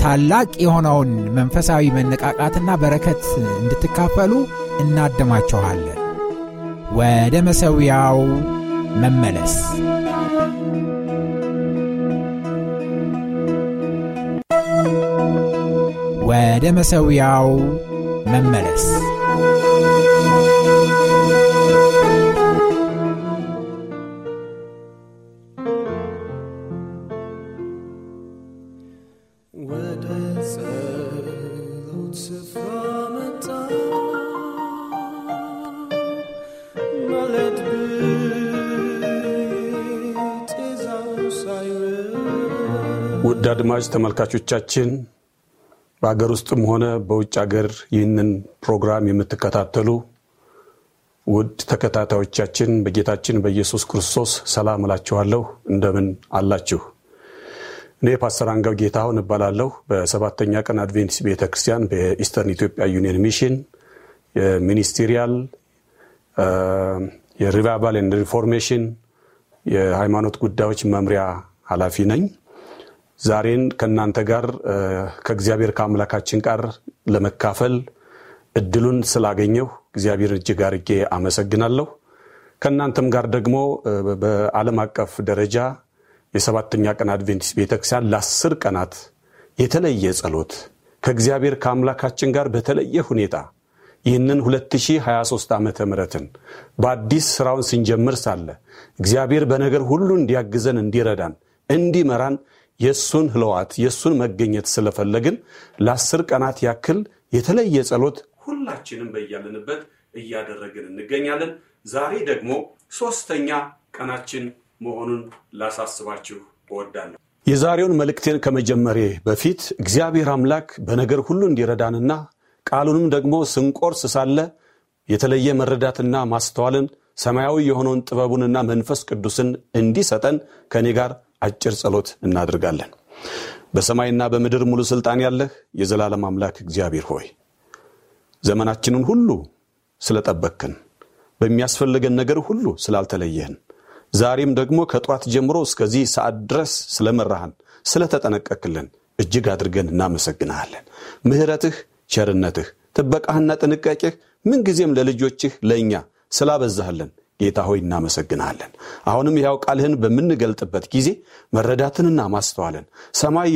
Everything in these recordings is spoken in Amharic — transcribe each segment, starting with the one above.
ታላቅ የሆነውን መንፈሳዊ መነቃቃትና በረከት እንድትካፈሉ እናደማችኋለን። ወደ መሠዊያው መመለስ ወደ መሠዊያው መመለስ ውድ አድማጭ ተመልካቾቻችን በሀገር ውስጥም ሆነ በውጭ ሀገር ይህንን ፕሮግራም የምትከታተሉ ውድ ተከታታዮቻችን በጌታችን በኢየሱስ ክርስቶስ ሰላም እላችኋለሁ። እንደምን አላችሁ? እኔ ፓስተር አንጋው ጌታሁን እባላለሁ። በሰባተኛ ቀን አድቬንቲስት ቤተ ክርስቲያን በ Eastern Ethiopia Union Mission የ Ministerial የ Revival and Reformation የሃይማኖት ጉዳዮች መምሪያ ኃላፊ ነኝ። ዛሬን ከእናንተ ጋር ከእግዚአብሔር ከአምላካችን ጋር ለመካፈል እድሉን ስላገኘሁ እግዚአብሔር እጅግ አርጌ አመሰግናለሁ። ከእናንተም ጋር ደግሞ በዓለም አቀፍ ደረጃ የሰባተኛ ቀን አድቬንቲስት ቤተክርስቲያን ለአስር ቀናት የተለየ ጸሎት ከእግዚአብሔር ከአምላካችን ጋር በተለየ ሁኔታ ይህንን 2023 ዓመተ ምሕረትን በአዲስ ስራውን ስንጀምር ሳለ እግዚአብሔር በነገር ሁሉ እንዲያግዘን፣ እንዲረዳን፣ እንዲመራን የእሱን ህለዋት የእሱን መገኘት ስለፈለግን ለአስር ቀናት ያክል የተለየ ጸሎት ሁላችንም በያለንበት እያደረግን እንገኛለን። ዛሬ ደግሞ ሶስተኛ ቀናችን መሆኑን ላሳስባችሁ እወዳለሁ። የዛሬውን መልእክቴን ከመጀመሬ በፊት እግዚአብሔር አምላክ በነገር ሁሉ እንዲረዳንና ቃሉንም ደግሞ ስንቆርስ ሳለ የተለየ መረዳትና ማስተዋልን ሰማያዊ የሆነውን ጥበቡንና መንፈስ ቅዱስን እንዲሰጠን ከእኔ ጋር አጭር ጸሎት እናደርጋለን። በሰማይና በምድር ሙሉ ሥልጣን ያለህ የዘላለም አምላክ እግዚአብሔር ሆይ ዘመናችንን ሁሉ ስለጠበቅክን፣ በሚያስፈልገን ነገር ሁሉ ስላልተለየህን፣ ዛሬም ደግሞ ከጠዋት ጀምሮ እስከዚህ ሰዓት ድረስ ስለመራህን፣ ስለተጠነቀቅልን እጅግ አድርገን እናመሰግንሃለን። ምሕረትህ፣ ቸርነትህ፣ ጥበቃህና ጥንቃቄህ ምንጊዜም ለልጆችህ ለእኛ ስላበዛህልን ጌታ ሆይ እናመሰግናለን። አሁንም ያው ቃልህን በምንገልጥበት ጊዜ መረዳትንና ማስተዋልን ሰማይ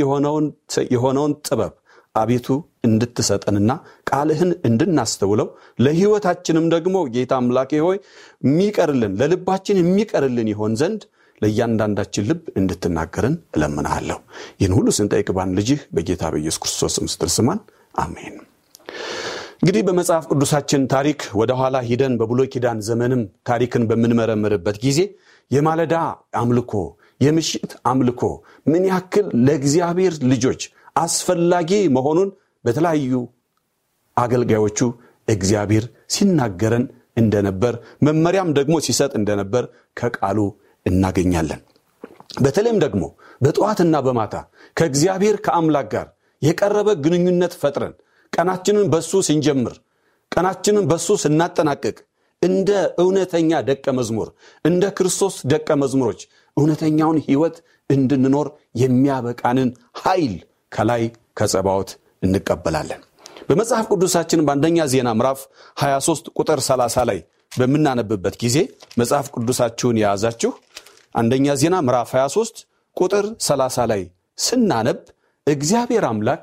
የሆነውን ጥበብ አቤቱ እንድትሰጠንና ቃልህን እንድናስተውለው ለሕይወታችንም ደግሞ ጌታ አምላኬ ሆይ የሚቀርልን ለልባችን የሚቀርልን ይሆን ዘንድ ለእያንዳንዳችን ልብ እንድትናገርን እለምናለሁ። ይህን ሁሉ ስንጠይቅ ባን ልጅህ በጌታ በኢየሱስ ክርስቶስ ስትል ስማን፣ አሜን። እንግዲህ በመጽሐፍ ቅዱሳችን ታሪክ ወደ ኋላ ሂደን በብሉይ ኪዳን ዘመንም ታሪክን በምንመረምርበት ጊዜ የማለዳ አምልኮ፣ የምሽት አምልኮ ምን ያክል ለእግዚአብሔር ልጆች አስፈላጊ መሆኑን በተለያዩ አገልጋዮቹ እግዚአብሔር ሲናገረን እንደነበር መመሪያም ደግሞ ሲሰጥ እንደነበር ከቃሉ እናገኛለን። በተለይም ደግሞ በጠዋትና በማታ ከእግዚአብሔር ከአምላክ ጋር የቀረበ ግንኙነት ፈጥረን ቀናችንን በሱ ስንጀምር ቀናችንን በሱ ስናጠናቅቅ እንደ እውነተኛ ደቀ መዝሙር እንደ ክርስቶስ ደቀ መዝሙሮች እውነተኛውን ሕይወት እንድንኖር የሚያበቃንን ኃይል ከላይ ከጸባዖት እንቀበላለን። በመጽሐፍ ቅዱሳችን በአንደኛ ዜና ምዕራፍ 23 ቁጥር 30 ላይ በምናነብበት ጊዜ መጽሐፍ ቅዱሳችሁን የያዛችሁ አንደኛ ዜና ምዕራፍ 23 ቁጥር 30 ላይ ስናነብ እግዚአብሔር አምላክ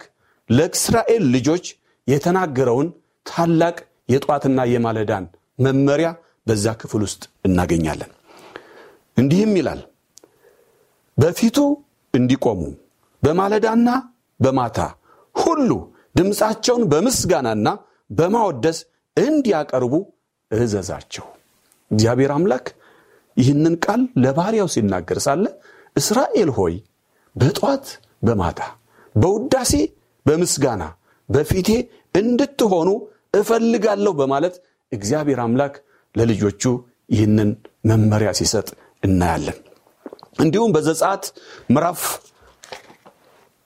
ለእስራኤል ልጆች የተናገረውን ታላቅ የጧትና የማለዳን መመሪያ በዛ ክፍል ውስጥ እናገኛለን። እንዲህም ይላል በፊቱ እንዲቆሙ በማለዳና በማታ ሁሉ ድምፃቸውን በምስጋናና በማወደስ እንዲያቀርቡ እዘዛቸው። እግዚአብሔር አምላክ ይህንን ቃል ለባሪያው ሲናገር ሳለ እስራኤል ሆይ በጧት በማታ በውዳሴ በምስጋና በፊቴ እንድትሆኑ እፈልጋለሁ በማለት እግዚአብሔር አምላክ ለልጆቹ ይህንን መመሪያ ሲሰጥ እናያለን። እንዲሁም በዘጻት ምዕራፍ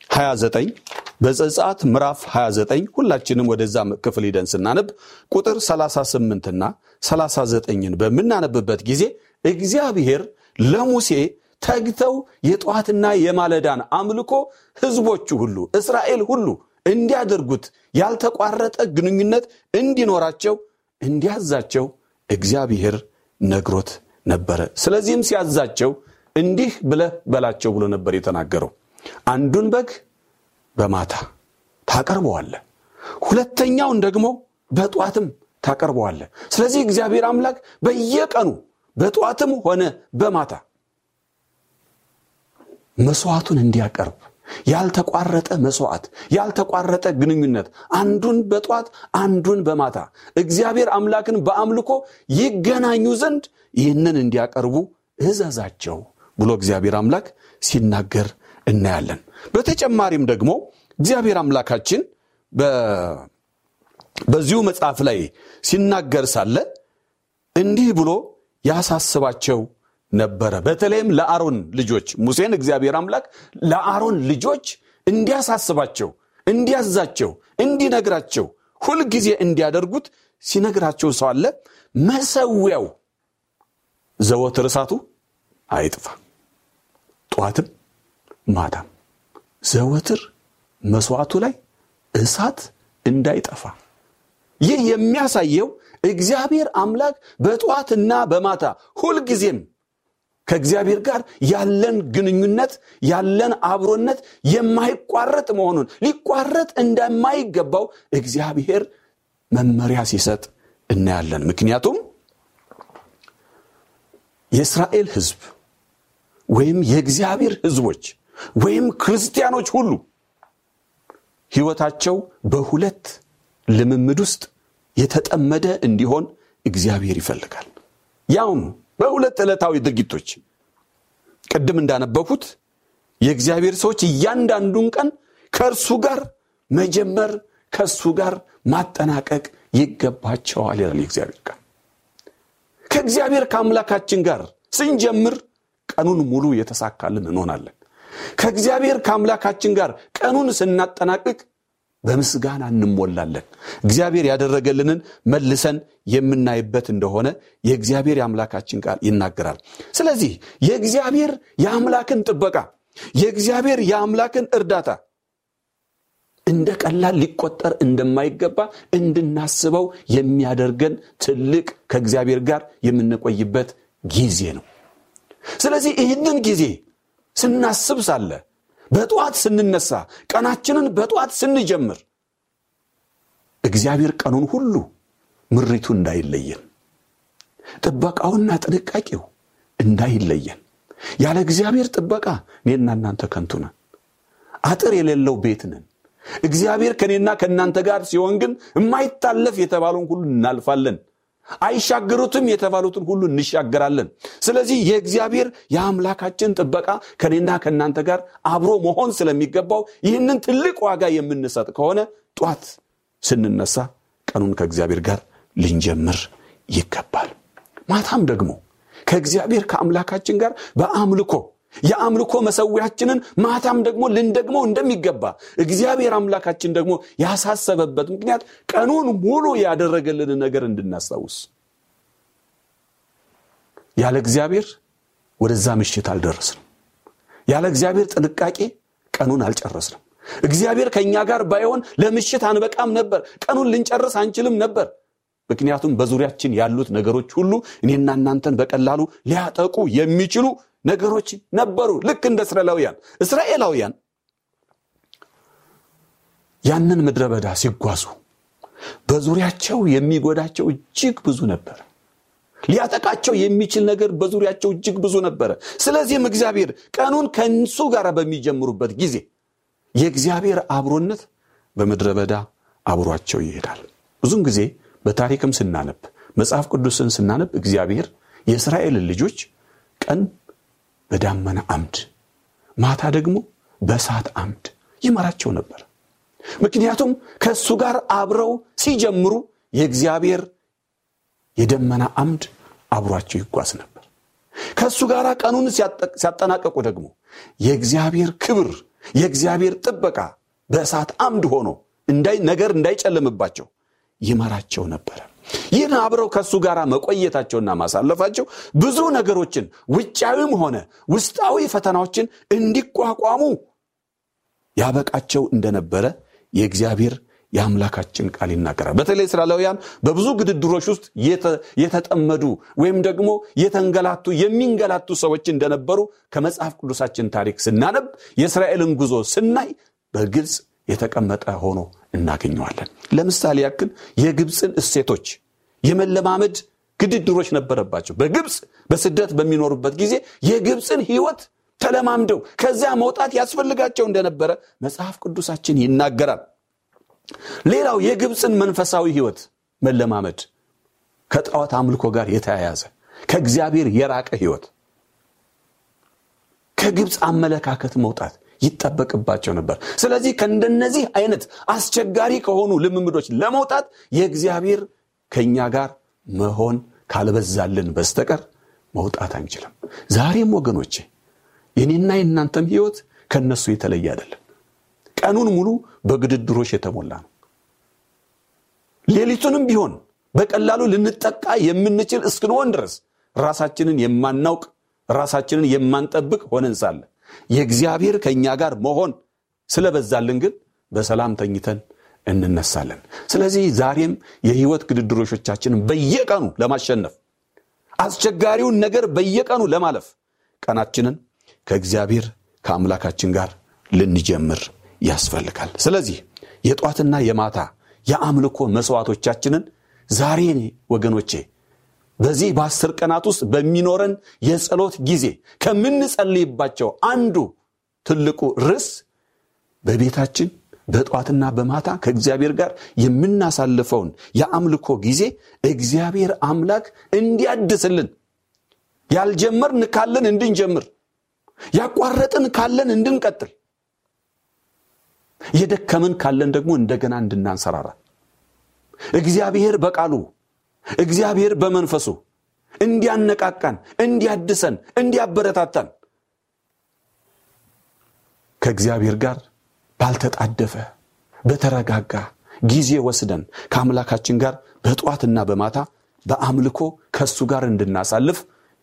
29 በዘጻት ምዕራፍ 29 ሁላችንም ወደዛ ክፍል ሂደን ስናነብ ቁጥር 38 ና 39ን በምናነብበት ጊዜ እግዚአብሔር ለሙሴ ተግተው የጠዋትና የማለዳን አምልኮ ህዝቦቹ ሁሉ እስራኤል ሁሉ እንዲያደርጉት ያልተቋረጠ ግንኙነት እንዲኖራቸው እንዲያዛቸው እግዚአብሔር ነግሮት ነበረ። ስለዚህም ሲያዛቸው እንዲህ ብለህ በላቸው ብሎ ነበር የተናገረው። አንዱን በግ በማታ ታቀርበዋለ ሁለተኛውን ደግሞ በጧትም ታቀርበዋለ ስለዚህ እግዚአብሔር አምላክ በየቀኑ በጧትም ሆነ በማታ መስዋዕቱን እንዲያቀርብ ያልተቋረጠ መስዋዕት ያልተቋረጠ ግንኙነት አንዱን በጧት አንዱን በማታ እግዚአብሔር አምላክን በአምልኮ ይገናኙ ዘንድ ይህንን እንዲያቀርቡ እዘዛቸው ብሎ እግዚአብሔር አምላክ ሲናገር እናያለን። በተጨማሪም ደግሞ እግዚአብሔር አምላካችን በዚሁ መጽሐፍ ላይ ሲናገር ሳለ እንዲህ ብሎ ያሳስባቸው ነበረ። በተለይም ለአሮን ልጆች ሙሴን እግዚአብሔር አምላክ ለአሮን ልጆች እንዲያሳስባቸው እንዲያዛቸው እንዲነግራቸው ሁልጊዜ እንዲያደርጉት ሲነግራቸው ሰው አለ። መሰዊያው ዘወትር እሳቱ አይጥፋ ጠዋትም ማታም ዘወትር መስዋዕቱ ላይ እሳት እንዳይጠፋ። ይህ የሚያሳየው እግዚአብሔር አምላክ በጠዋትና በማታ ሁልጊዜም ከእግዚአብሔር ጋር ያለን ግንኙነት ያለን አብሮነት የማይቋረጥ መሆኑን ሊቋረጥ እንደማይገባው እግዚአብሔር መመሪያ ሲሰጥ እናያለን። ምክንያቱም የእስራኤል ህዝብ ወይም የእግዚአብሔር ህዝቦች ወይም ክርስቲያኖች ሁሉ ህይወታቸው በሁለት ልምምድ ውስጥ የተጠመደ እንዲሆን እግዚአብሔር ይፈልጋል። ያውም በሁለት ዕለታዊ ድርጊቶች ቅድም እንዳነበኩት የእግዚአብሔር ሰዎች እያንዳንዱን ቀን ከእርሱ ጋር መጀመር ከእሱ ጋር ማጠናቀቅ ይገባቸዋል ይላል የእግዚአብሔር ቃል። ከእግዚአብሔር ከአምላካችን ጋር ስንጀምር ቀኑን ሙሉ የተሳካልን እንሆናለን። ከእግዚአብሔር ከአምላካችን ጋር ቀኑን ስናጠናቅቅ በምስጋና እንሞላለን። እግዚአብሔር ያደረገልንን መልሰን የምናይበት እንደሆነ የእግዚአብሔር የአምላካችን ቃል ይናገራል። ስለዚህ የእግዚአብሔር የአምላክን ጥበቃ የእግዚአብሔር የአምላክን እርዳታ እንደ ቀላል ሊቆጠር እንደማይገባ እንድናስበው የሚያደርገን ትልቅ ከእግዚአብሔር ጋር የምንቆይበት ጊዜ ነው። ስለዚህ ይህንን ጊዜ ስናስብ ሳለ በጠዋት ስንነሳ ቀናችንን በጠዋት ስንጀምር እግዚአብሔር ቀኑን ሁሉ ምሪቱ እንዳይለየን ጥበቃውና ጥንቃቄው እንዳይለየን። ያለ እግዚአብሔር ጥበቃ እኔና እናንተ ከንቱ ነን። አጥር የሌለው ቤት ነን። እግዚአብሔር ከእኔና ከእናንተ ጋር ሲሆን ግን የማይታለፍ የተባለውን ሁሉ እናልፋለን አይሻገሩትም የተባሉትን ሁሉ እንሻገራለን። ስለዚህ የእግዚአብሔር የአምላካችን ጥበቃ ከኔና ከእናንተ ጋር አብሮ መሆን ስለሚገባው ይህንን ትልቅ ዋጋ የምንሰጥ ከሆነ ጧት ስንነሳ ቀኑን ከእግዚአብሔር ጋር ልንጀምር ይገባል። ማታም ደግሞ ከእግዚአብሔር ከአምላካችን ጋር በአምልኮ የአምልኮ መሰዊያችንን ማታም ደግሞ ልንደግመው እንደሚገባ እግዚአብሔር አምላካችን ደግሞ ያሳሰበበት ምክንያት ቀኑን ሙሉ ያደረገልን ነገር እንድናስታውስ። ያለ እግዚአብሔር ወደዛ ምሽት አልደረስንም። ያለ እግዚአብሔር ጥንቃቄ ቀኑን አልጨረስንም። እግዚአብሔር ከእኛ ጋር ባይሆን ለምሽት አንበቃም ነበር ቀኑን ልንጨርስ አንችልም ነበር። ምክንያቱም በዙሪያችን ያሉት ነገሮች ሁሉ እኔና እናንተን በቀላሉ ሊያጠቁ የሚችሉ ነገሮች ነበሩ። ልክ እንደ እስራኤላውያን እስራኤላውያን ያንን ምድረ በዳ ሲጓዙ በዙሪያቸው የሚጎዳቸው እጅግ ብዙ ነበር። ሊያጠቃቸው የሚችል ነገር በዙሪያቸው እጅግ ብዙ ነበረ። ስለዚህም እግዚአብሔር ቀኑን ከእንሱ ጋር በሚጀምሩበት ጊዜ የእግዚአብሔር አብሮነት በምድረ በዳ አብሯቸው ይሄዳል። ብዙን ጊዜ በታሪክም ስናነብ መጽሐፍ ቅዱስን ስናነብ እግዚአብሔር የእስራኤልን ልጆች ቀን በዳመና አምድ ማታ ደግሞ በእሳት አምድ ይመራቸው ነበር። ምክንያቱም ከእሱ ጋር አብረው ሲጀምሩ የእግዚአብሔር የደመና አምድ አብሯቸው ይጓዝ ነበር። ከእሱ ጋር ቀኑን ሲያጠናቀቁ ደግሞ የእግዚአብሔር ክብር የእግዚአብሔር ጥበቃ በእሳት አምድ ሆኖ ነገር እንዳይጨልምባቸው ይመራቸው ነበረ ይህን አብረው ከእሱ ጋር መቆየታቸውና ማሳለፋቸው ብዙ ነገሮችን ውጫዊም ሆነ ውስጣዊ ፈተናዎችን እንዲቋቋሙ ያበቃቸው እንደነበረ የእግዚአብሔር የአምላካችን ቃል ይናገራል። በተለይ እስራኤላውያን በብዙ ግድድሮች ውስጥ የተጠመዱ ወይም ደግሞ የተንገላቱ የሚንገላቱ ሰዎች እንደነበሩ ከመጽሐፍ ቅዱሳችን ታሪክ ስናነብ የእስራኤልን ጉዞ ስናይ በግልጽ የተቀመጠ ሆኖ እናገኘዋለን። ለምሳሌ ያክል የግብፅን እሴቶች የመለማመድ ግድድሮች ነበረባቸው። በግብፅ በስደት በሚኖሩበት ጊዜ የግብፅን ህይወት ተለማምደው ከዚያ መውጣት ያስፈልጋቸው እንደነበረ መጽሐፍ ቅዱሳችን ይናገራል። ሌላው የግብፅን መንፈሳዊ ህይወት መለማመድ ከጣዖት አምልኮ ጋር የተያያዘ ከእግዚአብሔር የራቀ ህይወት ከግብፅ አመለካከት መውጣት ይጠበቅባቸው ነበር። ስለዚህ ከእንደነዚህ አይነት አስቸጋሪ ከሆኑ ልምምዶች ለመውጣት የእግዚአብሔር ከእኛ ጋር መሆን ካልበዛልን በስተቀር መውጣት አንችልም። ዛሬም ወገኖቼ የኔና የእናንተም ህይወት ከነሱ የተለየ አይደለም። ቀኑን ሙሉ በግድድሮች የተሞላ ነው። ሌሊቱንም ቢሆን በቀላሉ ልንጠቃ የምንችል እስክንሆን ድረስ ራሳችንን የማናውቅ ራሳችንን የማንጠብቅ ሆነን ሳለ የእግዚአብሔር ከእኛ ጋር መሆን ስለበዛልን ግን በሰላም ተኝተን እንነሳለን። ስለዚህ ዛሬም የህይወት ግድድሮሾቻችንን በየቀኑ ለማሸነፍ አስቸጋሪውን ነገር በየቀኑ ለማለፍ ቀናችንን ከእግዚአብሔር ከአምላካችን ጋር ልንጀምር ያስፈልጋል። ስለዚህ የጧትና የማታ የአምልኮ መስዋዕቶቻችንን ዛሬ ወገኖቼ በዚህ በአስር ቀናት ውስጥ በሚኖረን የጸሎት ጊዜ ከምንጸልይባቸው አንዱ ትልቁ ርዕስ በቤታችን በጠዋትና በማታ ከእግዚአብሔር ጋር የምናሳልፈውን የአምልኮ ጊዜ እግዚአብሔር አምላክ እንዲያድስልን ያልጀመርን ካለን እንድንጀምር ያቋረጥን ካለን እንድንቀጥል የደከምን ካለን ደግሞ እንደገና እንድናንሰራራ። እግዚአብሔር በቃሉ እግዚአብሔር በመንፈሱ እንዲያነቃቃን እንዲያድሰን እንዲያበረታታን ከእግዚአብሔር ጋር ባልተጣደፈ በተረጋጋ ጊዜ ወስደን ከአምላካችን ጋር በጠዋትና በማታ በአምልኮ ከእሱ ጋር እንድናሳልፍ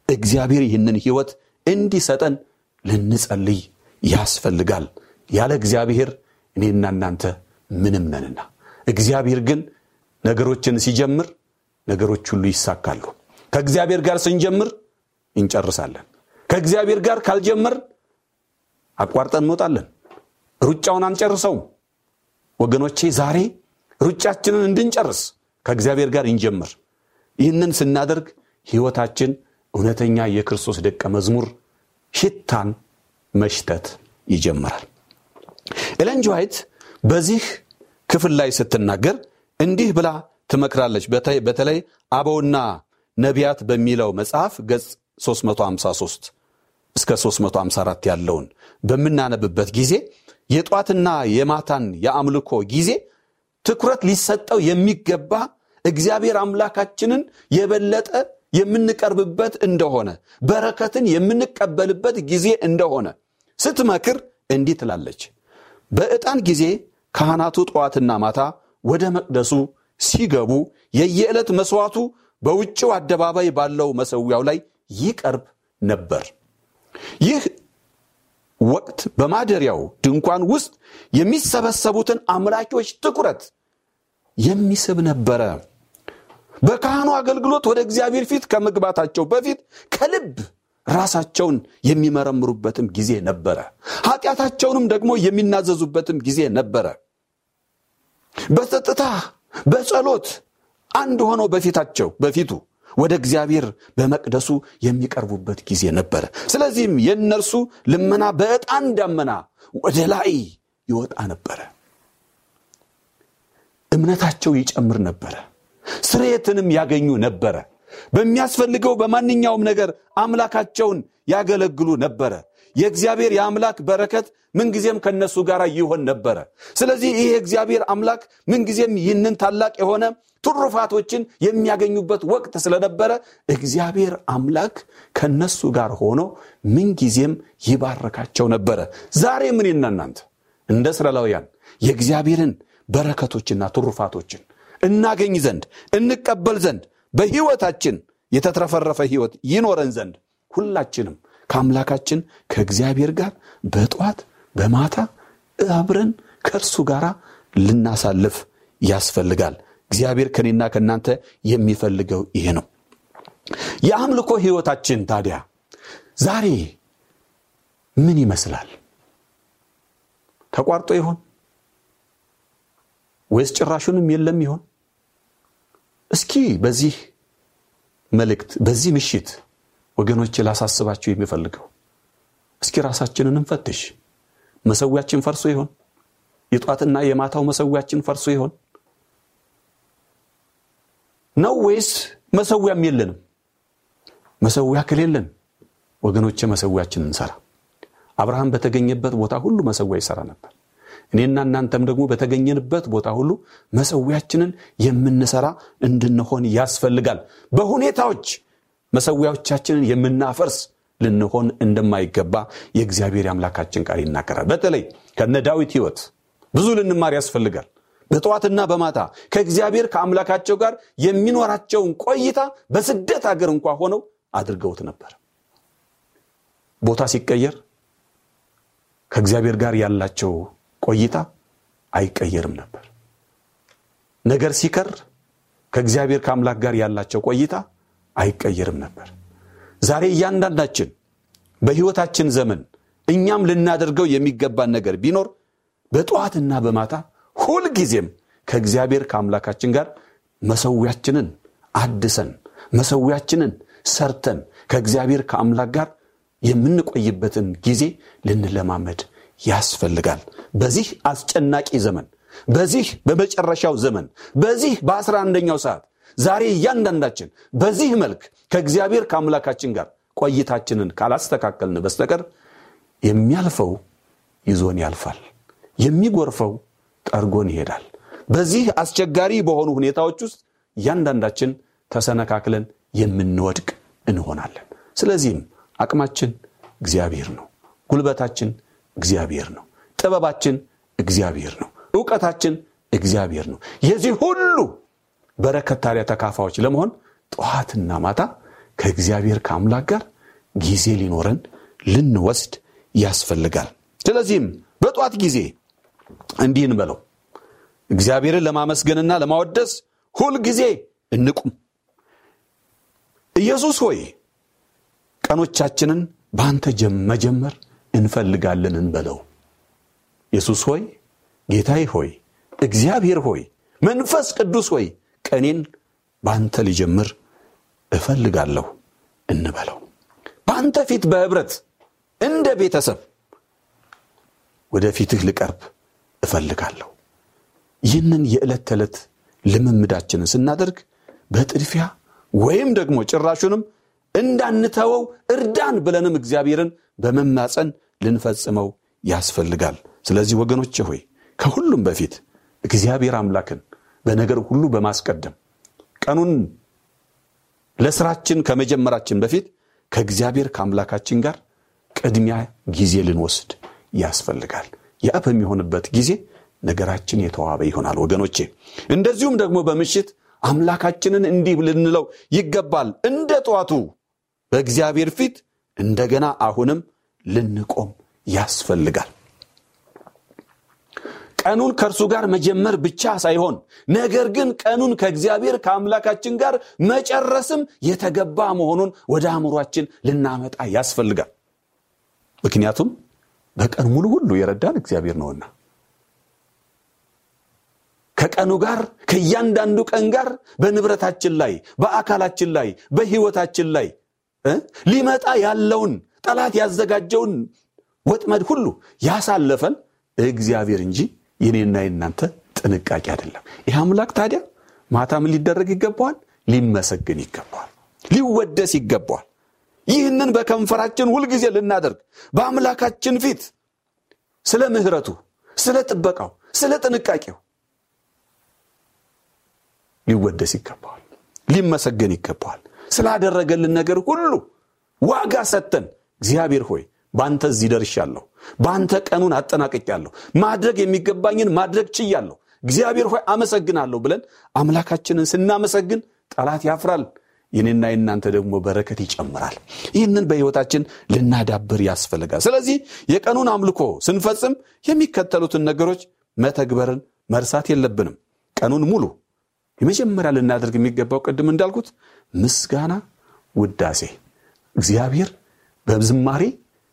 እግዚአብሔር ይህንን ህይወት እንዲሰጠን ልንጸልይ ያስፈልጋል። ያለ እግዚአብሔር እኔና እናንተ ምንም ነንና። እግዚአብሔር ግን ነገሮችን ሲጀምር ነገሮች ሁሉ ይሳካሉ። ከእግዚአብሔር ጋር ስንጀምር እንጨርሳለን። ከእግዚአብሔር ጋር ካልጀመር አቋርጠን እንወጣለን። ሩጫውን አንጨርሰውም። ወገኖቼ ዛሬ ሩጫችንን እንድንጨርስ ከእግዚአብሔር ጋር እንጀምር። ይህንን ስናደርግ ህይወታችን እውነተኛ የክርስቶስ ደቀ መዝሙር ሽታን መሽተት ይጀምራል። ኤለን ጆዋይት በዚህ ክፍል ላይ ስትናገር እንዲህ ብላ ትመክራለች። በተለይ አበውና ነቢያት በሚለው መጽሐፍ ገጽ 353 እስከ 354 ያለውን በምናነብበት ጊዜ የጧትና የማታን የአምልኮ ጊዜ ትኩረት ሊሰጠው የሚገባ እግዚአብሔር አምላካችንን የበለጠ የምንቀርብበት እንደሆነ በረከትን የምንቀበልበት ጊዜ እንደሆነ ስትመክር እንዲህ ትላለች። በዕጣን ጊዜ ካህናቱ ጠዋትና ማታ ወደ መቅደሱ ሲገቡ የየዕለት መስዋዕቱ በውጭው አደባባይ ባለው መሰዊያው ላይ ይቀርብ ነበር። ይህ ወቅት በማደሪያው ድንኳን ውስጥ የሚሰበሰቡትን አምላኪዎች ትኩረት የሚስብ ነበረ። በካህኑ አገልግሎት ወደ እግዚአብሔር ፊት ከመግባታቸው በፊት ከልብ ራሳቸውን የሚመረምሩበትም ጊዜ ነበረ። ኃጢአታቸውንም ደግሞ የሚናዘዙበትም ጊዜ ነበረ። በጸጥታ በጸሎት አንድ ሆነው በፊታቸው በፊቱ ወደ እግዚአብሔር በመቅደሱ የሚቀርቡበት ጊዜ ነበረ ስለዚህም የእነርሱ ልመና በዕጣን ዳመና ወደ ላይ ይወጣ ነበረ እምነታቸው ይጨምር ነበረ ስርየትንም ያገኙ ነበረ በሚያስፈልገው በማንኛውም ነገር አምላካቸውን ያገለግሉ ነበረ። የእግዚአብሔር የአምላክ በረከት ምንጊዜም ከነሱ ጋር ይሆን ነበረ። ስለዚህ ይህ የእግዚአብሔር አምላክ ምንጊዜም ይህንን ታላቅ የሆነ ትሩፋቶችን የሚያገኙበት ወቅት ስለነበረ እግዚአብሔር አምላክ ከነሱ ጋር ሆኖ ምንጊዜም ይባረካቸው ነበረ። ዛሬ ምን እናንተ? እንደ እስራኤላውያን የእግዚአብሔርን በረከቶችና ትሩፋቶችን እናገኝ ዘንድ እንቀበል ዘንድ በሕይወታችን የተትረፈረፈ ሕይወት ይኖረን ዘንድ ሁላችንም ከአምላካችን ከእግዚአብሔር ጋር በጠዋት በማታ አብረን ከእርሱ ጋር ልናሳልፍ ያስፈልጋል። እግዚአብሔር ከኔና ከእናንተ የሚፈልገው ይሄ ነው። የአምልኮ ሕይወታችን ታዲያ ዛሬ ምን ይመስላል? ተቋርጦ ይሆን ወይስ ጭራሹንም የለም ይሆን እስኪ በዚህ መልእክት በዚህ ምሽት ወገኖች ላሳስባችሁ የሚፈልገው እስኪ ራሳችንን እንፈትሽ መሰዊያችን ፈርሶ ይሆን? የጧትና የማታው መሰዊያችን ፈርሶ ይሆን? ነው ወይስ መሰዊያም የለንም? መሰዊያ ከሌለን ወገኖች መሰዊያችን እንሰራ። አብርሃም በተገኘበት ቦታ ሁሉ መሰዊያ ይሰራ ነበር እኔና እናንተም ደግሞ በተገኘንበት ቦታ ሁሉ መሰዊያችንን የምንሰራ እንድንሆን ያስፈልጋል። በሁኔታዎች መሰዊያዎቻችንን የምናፈርስ ልንሆን እንደማይገባ የእግዚአብሔር አምላካችን ቃል ይናገራል። በተለይ ከነ ዳዊት ህይወት ብዙ ልንማር ያስፈልጋል። በጠዋትና በማታ ከእግዚአብሔር ከአምላካቸው ጋር የሚኖራቸውን ቆይታ በስደት አገር እንኳ ሆነው አድርገውት ነበር። ቦታ ሲቀየር ከእግዚአብሔር ጋር ያላቸው ቆይታ አይቀየርም ነበር። ነገር ሲከር ከእግዚአብሔር ከአምላክ ጋር ያላቸው ቆይታ አይቀየርም ነበር። ዛሬ እያንዳንዳችን በሕይወታችን ዘመን እኛም ልናደርገው የሚገባን ነገር ቢኖር በጠዋትና በማታ ሁልጊዜም ከእግዚአብሔር ከአምላካችን ጋር መሰዊያችንን አድሰን መሰዊያችንን ሰርተን ከእግዚአብሔር ከአምላክ ጋር የምንቆይበትን ጊዜ ልንለማመድ ያስፈልጋል። በዚህ አስጨናቂ ዘመን በዚህ በመጨረሻው ዘመን በዚህ በአስራ አንደኛው ሰዓት ዛሬ እያንዳንዳችን በዚህ መልክ ከእግዚአብሔር ከአምላካችን ጋር ቆይታችንን ካላስተካከልን በስተቀር የሚያልፈው ይዞን ያልፋል። የሚጎርፈው ጠርጎን ይሄዳል። በዚህ አስቸጋሪ በሆኑ ሁኔታዎች ውስጥ እያንዳንዳችን ተሰነካክለን የምንወድቅ እንሆናለን። ስለዚህም አቅማችን እግዚአብሔር ነው። ጉልበታችን እግዚአብሔር ነው። ጥበባችን እግዚአብሔር ነው። እውቀታችን እግዚአብሔር ነው። የዚህ ሁሉ በረከት ታዲያ ተካፋዎች ለመሆን ጠዋትና ማታ ከእግዚአብሔር ከአምላክ ጋር ጊዜ ሊኖረን ልንወስድ ያስፈልጋል። ስለዚህም በጠዋት ጊዜ እንዲህ እንበለው። እግዚአብሔርን ለማመስገንና ለማወደስ ሁል ጊዜ እንቁም። ኢየሱስ ሆይ ቀኖቻችንን በአንተ መጀመር እንፈልጋለን እንበለው ኢየሱስ ሆይ ጌታዬ ሆይ እግዚአብሔር ሆይ መንፈስ ቅዱስ ሆይ ቀኔን በአንተ ሊጀምር እፈልጋለሁ እንበለው። በአንተ ፊት በህብረት እንደ ቤተሰብ ወደ ፊትህ ልቀርብ እፈልጋለሁ። ይህንን የዕለት ተዕለት ልምምዳችንን ስናደርግ በጥድፊያ ወይም ደግሞ ጭራሹንም እንዳንተወው እርዳን ብለንም እግዚአብሔርን በመማፀን ልንፈጽመው ያስፈልጋል። ስለዚህ ወገኖቼ ሆይ ከሁሉም በፊት እግዚአብሔር አምላክን በነገር ሁሉ በማስቀደም ቀኑን ለስራችን ከመጀመራችን በፊት ከእግዚአብሔር ከአምላካችን ጋር ቅድሚያ ጊዜ ልንወስድ ያስፈልጋል። ያ በሚሆንበት ጊዜ ነገራችን የተዋበ ይሆናል ወገኖቼ። እንደዚሁም ደግሞ በምሽት አምላካችንን እንዲህ ልንለው ይገባል። እንደ ጠዋቱ በእግዚአብሔር ፊት እንደገና አሁንም ልንቆም ያስፈልጋል። ቀኑን ከእርሱ ጋር መጀመር ብቻ ሳይሆን ነገር ግን ቀኑን ከእግዚአብሔር ከአምላካችን ጋር መጨረስም የተገባ መሆኑን ወደ አእምሯችን ልናመጣ ያስፈልጋል። ምክንያቱም በቀን ሙሉ ሁሉ የረዳን እግዚአብሔር ነውና ከቀኑ ጋር ከእያንዳንዱ ቀን ጋር በንብረታችን ላይ በአካላችን ላይ በሕይወታችን ላይ ሊመጣ ያለውን ጠላት ያዘጋጀውን ወጥመድ ሁሉ ያሳለፈን እግዚአብሔር እንጂ የኔና የናንተ ጥንቃቄ አይደለም። ይህ አምላክ ታዲያ ማታ ምን ሊደረግ ይገባዋል? ሊመሰግን ይገባዋል። ሊወደስ ይገባዋል። ይህንን በከንፈራችን ሁልጊዜ ልናደርግ በአምላካችን ፊት ስለ ምሕረቱ፣ ስለ ጥበቃው፣ ስለ ጥንቃቄው ሊወደስ ይገባዋል። ሊመሰገን ይገባዋል። ስላደረገልን ነገር ሁሉ ዋጋ ሰጥተን እግዚአብሔር ሆይ በአንተ እዚህ ደርሻለሁ፣ በአንተ ቀኑን አጠናቅቄያለሁ፣ ማድረግ የሚገባኝን ማድረግ ችያለሁ፣ እግዚአብሔር ሆይ አመሰግናለሁ ብለን አምላካችንን ስናመሰግን ጠላት ያፍራል። የኔና የናንተ ደግሞ በረከት ይጨምራል። ይህንን በሕይወታችን ልናዳብር ያስፈልጋል። ስለዚህ የቀኑን አምልኮ ስንፈጽም የሚከተሉትን ነገሮች መተግበርን መርሳት የለብንም። ቀኑን ሙሉ የመጀመሪያ ልናደርግ የሚገባው ቅድም እንዳልኩት ምስጋና፣ ውዳሴ። እግዚአብሔር በዝማሬ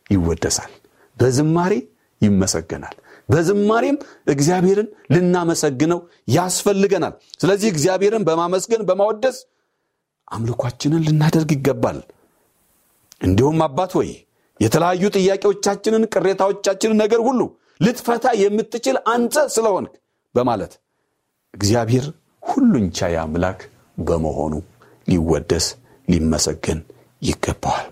ይወደሳል፣ በዝማሬ ይመሰገናል። በዝማሬም እግዚአብሔርን ልናመሰግነው ያስፈልገናል። ስለዚህ እግዚአብሔርን በማመስገን በማወደስ አምልኳችንን ልናደርግ ይገባል። እንዲሁም አባት ወይ የተለያዩ ጥያቄዎቻችንን፣ ቅሬታዎቻችንን ነገር ሁሉ ልትፈታ የምትችል አንተ ስለሆንክ በማለት እግዚአብሔር ሁሉን ቻይ አምላክ በመሆኑ ሊወደስ ሊመሰገን ይገባዋል።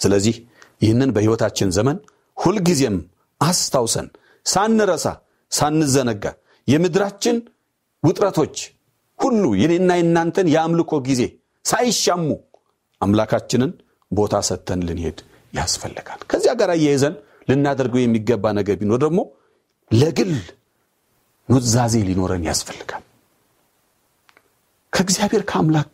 ስለዚህ ይህንን በሕይወታችን ዘመን ሁልጊዜም አስታውሰን ሳንረሳ ሳንዘነጋ የምድራችን ውጥረቶች ሁሉ የኔና የናንተን የአምልኮ ጊዜ ሳይሻሙ አምላካችንን ቦታ ሰጥተን ልንሄድ ያስፈልጋል። ከዚያ ጋር እየይዘን ልናደርገው የሚገባ ነገር ቢኖር ደግሞ ለግል ኑዛዜ ሊኖረን ያስፈልጋል። ከእግዚአብሔር ከአምላክ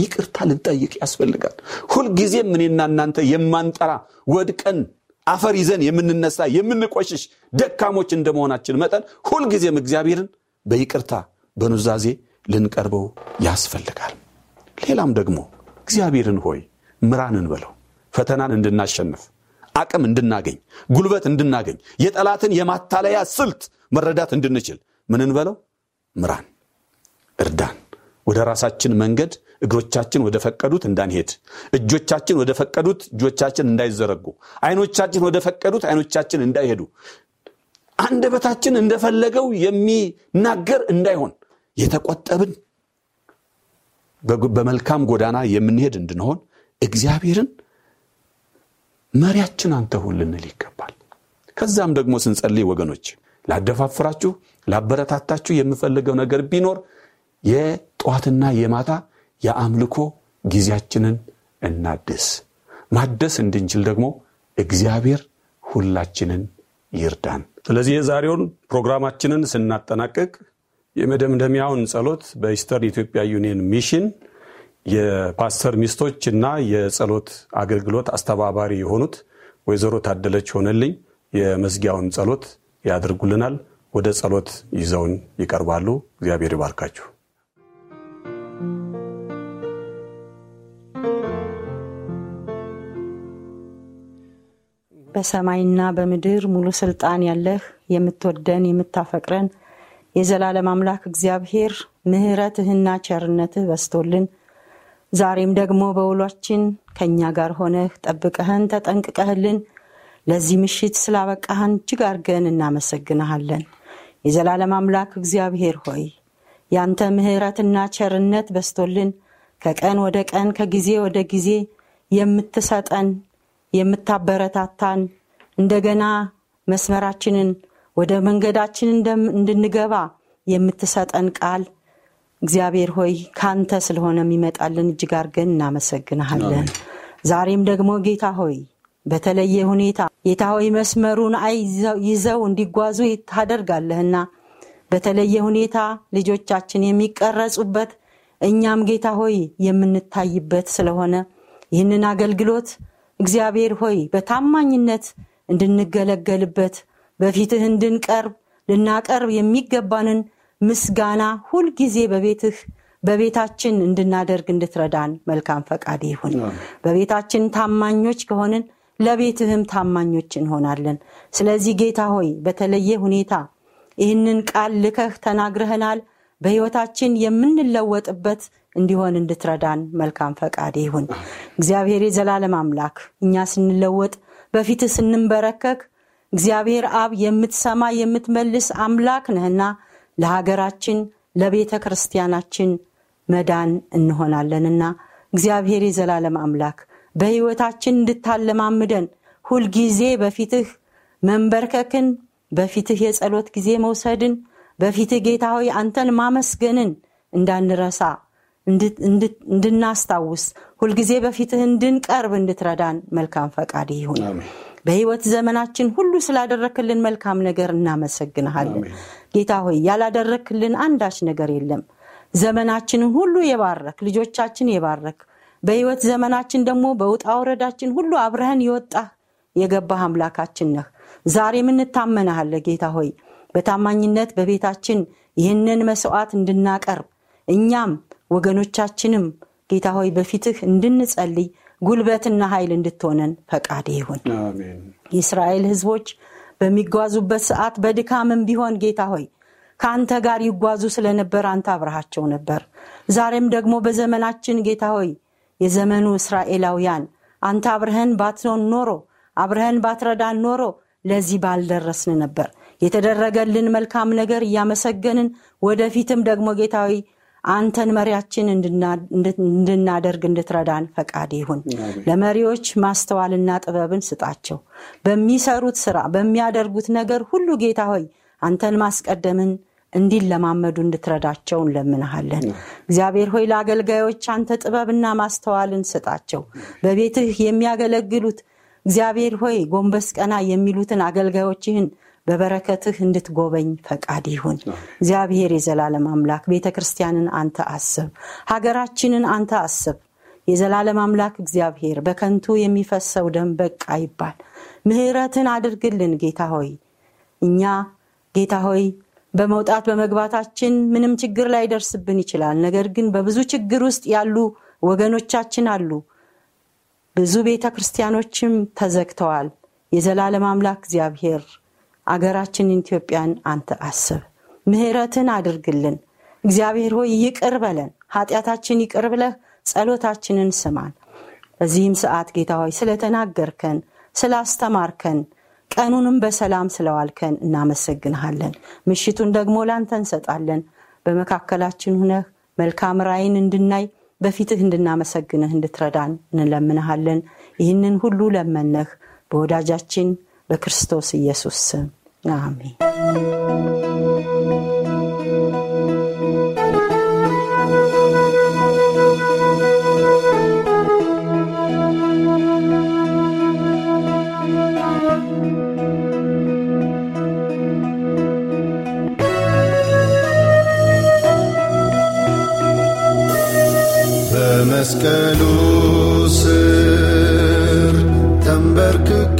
ይቅርታ ልንጠይቅ ያስፈልጋል። ሁልጊዜም እኔና እናንተ የማንጠራ ወድቀን አፈር ይዘን የምንነሳ የምንቆሽሽ ደካሞች እንደመሆናችን መጠን ሁልጊዜም እግዚአብሔርን በይቅርታ በኑዛዜ ልንቀርበው ያስፈልጋል። ሌላም ደግሞ እግዚአብሔርን ሆይ ምራን እንበለው። ፈተናን እንድናሸንፍ አቅም እንድናገኝ ጉልበት እንድናገኝ የጠላትን የማታለያ ስልት መረዳት እንድንችል ምን እንበለው? ምራን፣ እርዳን። ወደ ራሳችን መንገድ እግሮቻችን ወደ ፈቀዱት እንዳንሄድ፣ እጆቻችን ወደ ፈቀዱት እጆቻችን እንዳይዘረጉ፣ አይኖቻችን ወደ ፈቀዱት አይኖቻችን እንዳይሄዱ፣ አንደበታችን እንደፈለገው የሚናገር እንዳይሆን የተቆጠብን በመልካም ጎዳና የምንሄድ እንድንሆን እግዚአብሔርን መሪያችን አንተ ሁን ልንል ይገባል። ከዛም ደግሞ ስንጸልይ ወገኖች ላደፋፍራችሁ ላበረታታችሁ የምፈልገው ነገር ቢኖር የጠዋትና የማታ የአምልኮ ጊዜያችንን እናድስ። ማደስ እንድንችል ደግሞ እግዚአብሔር ሁላችንን ይርዳን። ስለዚህ የዛሬውን ፕሮግራማችንን ስናጠናቅቅ የመደምደሚያውን ጸሎት በ Eastern Ethiopia Union Mission የፓስተር ሚስቶች እና የጸሎት አገልግሎት አስተባባሪ የሆኑት ወይዘሮ ታደለች ሆነልኝ የመዝጊያውን ጸሎት ያደርጉልናል። ወደ ጸሎት ይዘውን ይቀርባሉ። እግዚአብሔር ይባርካችሁ። በሰማይና በምድር ሙሉ ስልጣን ያለህ የምትወደን የምታፈቅረን የዘላለም አምላክ እግዚአብሔር ምሕረትህና ቸርነትህ በስቶልን ዛሬም ደግሞ በውሏችን ከእኛ ጋር ሆነህ ጠብቀህን ተጠንቅቀህልን ለዚህ ምሽት ስላበቃህን እጅግ አርገን እናመሰግንሃለን። የዘላለም አምላክ እግዚአብሔር ሆይ ያንተ ምሕረትና ቸርነት በስቶልን ከቀን ወደ ቀን ከጊዜ ወደ ጊዜ የምትሰጠን የምታበረታታን እንደገና መስመራችንን ወደ መንገዳችን እንድንገባ የምትሰጠን ቃል እግዚአብሔር ሆይ ካንተ ስለሆነ የሚመጣልን እጅግ አርገን እናመሰግንሃለን። ዛሬም ደግሞ ጌታ ሆይ በተለየ ሁኔታ ጌታ ሆይ መስመሩን ይዘው እንዲጓዙ ታደርጋለህና በተለየ ሁኔታ ልጆቻችን የሚቀረጹበት እኛም ጌታ ሆይ የምንታይበት ስለሆነ ይህንን አገልግሎት እግዚአብሔር ሆይ በታማኝነት እንድንገለገልበት በፊትህ እንድንቀርብ ልናቀርብ የሚገባንን ምስጋና ሁልጊዜ በቤትህ በቤታችን እንድናደርግ እንድትረዳን መልካም ፈቃድ ይሁን። በቤታችን ታማኞች ከሆንን ለቤትህም ታማኞች እንሆናለን። ስለዚህ ጌታ ሆይ በተለየ ሁኔታ ይህንን ቃል ልከህ ተናግረህናል። በሕይወታችን የምንለወጥበት እንዲሆን እንድትረዳን መልካም ፈቃድ ይሁን። እግዚአብሔር የዘላለም አምላክ እኛ ስንለወጥ በፊትህ ስንንበረከክ እግዚአብሔር አብ የምትሰማ የምትመልስ አምላክ ነህና ለሀገራችን ለቤተ ክርስቲያናችን መዳን እንሆናለንና እግዚአብሔር የዘላለም አምላክ በሕይወታችን እንድታለማምደን ሁልጊዜ በፊትህ መንበርከክን በፊትህ የጸሎት ጊዜ መውሰድን በፊትህ ጌታ ሆይ አንተን ማመስገንን እንዳንረሳ እንድናስታውስ ሁልጊዜ በፊትህ እንድንቀርብ እንድትረዳን መልካም ፈቃድ ይሁን። በሕይወት ዘመናችን ሁሉ ስላደረክልን መልካም ነገር እናመሰግንሃለን። ጌታ ሆይ ያላደረክልን አንዳች ነገር የለም። ዘመናችንን ሁሉ የባረክ ልጆቻችን የባረክ በሕይወት ዘመናችን ደግሞ በውጣ ውረዳችን ሁሉ አብረህን የወጣህ የገባህ አምላካችን ነህ። ዛሬም እንታመናሃለ ጌታ ሆይ በታማኝነት በቤታችን ይህንን መስዋዕት እንድናቀርብ እኛም ወገኖቻችንም ጌታ ሆይ በፊትህ እንድንጸልይ ጉልበትና ኃይል እንድትሆነን ፈቃድ ይሁን። የእስራኤል ሕዝቦች በሚጓዙበት ሰዓት በድካምም ቢሆን ጌታ ሆይ ከአንተ ጋር ይጓዙ ስለነበር አንተ አብረሃቸው ነበር። ዛሬም ደግሞ በዘመናችን ጌታ ሆይ የዘመኑ እስራኤላውያን አንተ አብረህን ባትሆን ኖሮ አብረህን ባትረዳን ኖሮ ለዚህ ባልደረስን ነበር። የተደረገልን መልካም ነገር እያመሰገንን ወደፊትም ደግሞ ጌታዊ አንተን መሪያችን እንድናደርግ እንድትረዳን ፈቃድ ይሁን። ለመሪዎች ማስተዋልና ጥበብን ስጣቸው። በሚሰሩት ስራ በሚያደርጉት ነገር ሁሉ ጌታ ሆይ አንተን ማስቀደምን እንዲለማመዱ እንድትረዳቸው እንለምንሃለን። እግዚአብሔር ሆይ ለአገልጋዮች አንተ ጥበብና ማስተዋልን ስጣቸው። በቤትህ የሚያገለግሉት እግዚአብሔር ሆይ ጎንበስ ቀና የሚሉትን አገልጋዮችህን በበረከትህ እንድትጎበኝ ፈቃድ ይሁን። እግዚአብሔር የዘላለም አምላክ ቤተ ክርስቲያንን አንተ አስብ፣ ሀገራችንን አንተ አስብ። የዘላለም አምላክ እግዚአብሔር በከንቱ የሚፈሰው ደም በቃ ይባል። ምሕረትን አድርግልን ጌታ ሆይ እኛ ጌታ ሆይ በመውጣት በመግባታችን ምንም ችግር ላይ ደርስብን ይችላል። ነገር ግን በብዙ ችግር ውስጥ ያሉ ወገኖቻችን አሉ። ብዙ ቤተ ክርስቲያኖችም ተዘግተዋል። የዘላለም አምላክ እግዚአብሔር አገራችን ኢትዮጵያን አንተ አስብ፣ ምሕረትን አድርግልን። እግዚአብሔር ሆይ ይቅር በለን፣ ኃጢአታችን ይቅር ብለህ ጸሎታችንን ስማን። በዚህም ሰዓት ጌታ ሆይ ስለተናገርከን፣ ስላስተማርከን፣ ቀኑንም በሰላም ስለዋልከን እናመሰግንሃለን። ምሽቱን ደግሞ ላንተ እንሰጣለን። በመካከላችን ሁነህ መልካም ራእይን እንድናይ በፊትህ እንድናመሰግንህ እንድትረዳን እንለምንሃለን። ይህንን ሁሉ ለመነህ በወዳጃችን በክርስቶስ ኢየሱስ ስም አሜን። በመስቀሉ ስር ተንበርክኬ